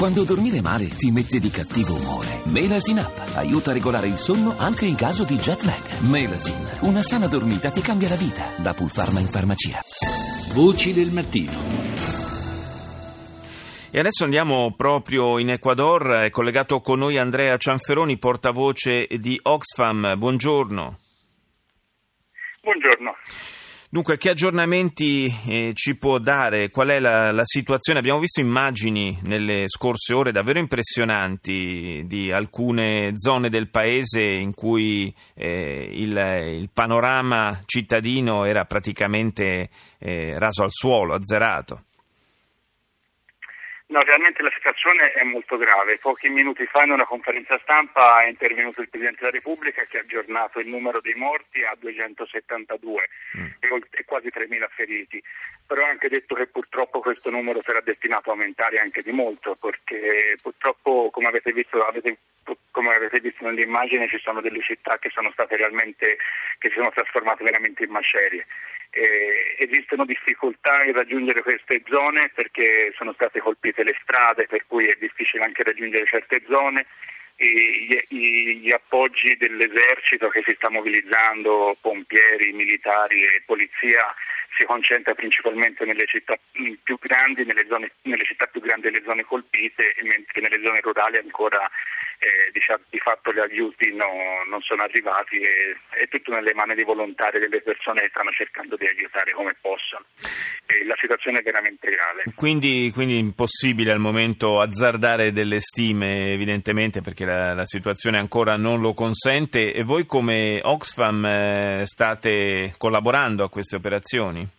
Quando dormire male ti mette di cattivo umore. Melasin Up aiuta a regolare il sonno anche in caso di jet lag. Melasin, una sana dormita ti cambia la vita. Da Pulpharma in farmacia. Voci del mattino. E adesso andiamo proprio in Ecuador, è collegato con noi Andrea Cianferoni, portavoce di Oxfam. Buongiorno. Buongiorno. Dunque, che aggiornamenti eh, ci può dare? Qual è la, la, situazione? Abbiamo visto immagini nelle scorse ore davvero impressionanti di alcune zone del paese in cui eh, il, il, panorama cittadino era praticamente eh, raso al suolo, azzerato. No, realmente la situazione è molto grave. Pochi minuti fa in una conferenza stampa è intervenuto il Presidente della Repubblica che ha aggiornato il numero dei morti a 272 mm. e quasi 3.000 feriti. Però ha anche detto che purtroppo questo numero sarà destinato a aumentare anche di molto perché purtroppo, come avete visto, avete, come avete visto nell'immagine, ci sono delle città che sono state realmente, che si sono trasformate veramente in macerie eh, esistono difficoltà in raggiungere queste zone perché sono state colpite le strade, per cui è difficile anche raggiungere certe zone. Gli, gli, appoggi dell'esercito che si sta mobilizzando, pompieri, militari e polizia, si concentra principalmente nelle città più grandi, nelle, zone, nelle città più grandi e nelle zone colpite, mentre nelle zone rurali ancora eh, fatto gli aiuti no, non sono arrivati e è tutto nelle mani dei volontari delle persone che stanno cercando di aiutare come possono. E la situazione è veramente grave. Quindi, quindi impossibile al momento azzardare delle stime evidentemente perché la, la situazione ancora non lo consente e voi come Oxfam eh, state collaborando a queste operazioni?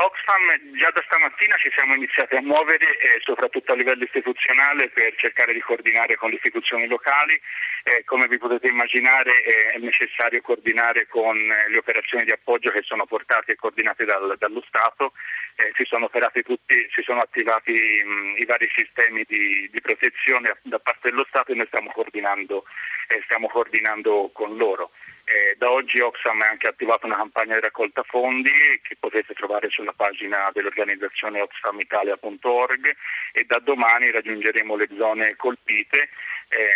Oxfam già da stamattina ci siamo iniziati a muovere eh, soprattutto a livello istituzionale per cercare di coordinare con le istituzioni locali. Eh, come vi potete immaginare eh, è necessario coordinare con eh, le operazioni di appoggio che sono portate e coordinate dal, dallo Stato. Eh, si sono tutti, si sono attivati mh, i vari sistemi di, di, protezione da parte dello Stato e noi stiamo coordinando, eh, stiamo coordinando con loro. Eh, da oggi Oxfam ha anche attivato una campagna di raccolta fondi che potete trovare sulla pagina dell'organizzazione oxfamitalia.org e da domani raggiungeremo le zone colpite. Eh,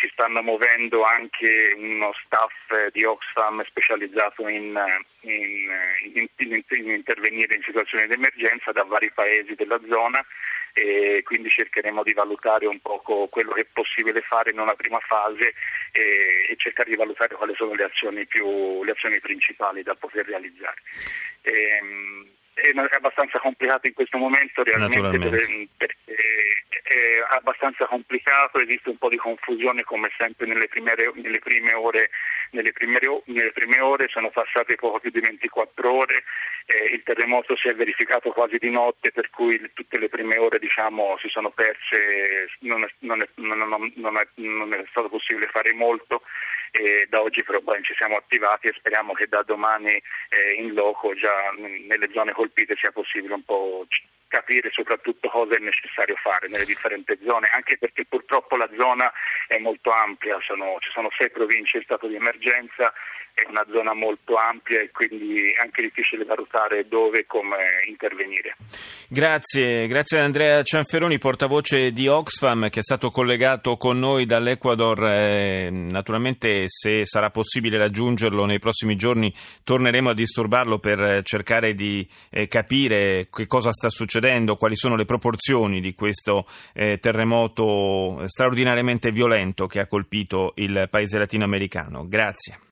si stanno muovendo anche uno staff di Oxfam specializzato in, in, in, in intervenire in situazioni di emergenza da vari paesi della zona e quindi cercheremo di valutare un po' quello che è possibile fare in una prima fase e, e cercare di valutare quali sono le azioni, più, le azioni principali da poter realizzare. E, ehm, è abbastanza complicato in questo momento realmente perché è abbastanza complicato, esiste un po' di confusione come sempre nelle prime, nelle prime, ore, nelle prime, nelle prime ore, sono passate poco più di 24 ore, eh, il terremoto si è verificato quasi di notte per cui tutte le prime ore diciamo, si sono perse, non è, non, è, non, è, non è stato possibile fare molto e da oggi però ci siamo attivati e speriamo che da domani eh, in loco già nelle zone colpite sia possibile un po' capire soprattutto cosa è necessario fare nelle differenti zone, anche perché purtroppo la zona è molto ampia, sono, ci sono sei province in stato di emergenza, è una zona molto ampia e quindi è anche difficile valutare dove e come intervenire. Grazie, grazie ad Andrea Cianferoni, portavoce di Oxfam che è stato collegato con noi dall'Ecuador. Eh, naturalmente se sarà possibile raggiungerlo nei prossimi giorni torneremo a disturbarlo per cercare di eh, capire che cosa sta succedendo, quali sono le proporzioni di questo eh, terremoto straordinariamente violento che ha colpito il paese latinoamericano. Grazie.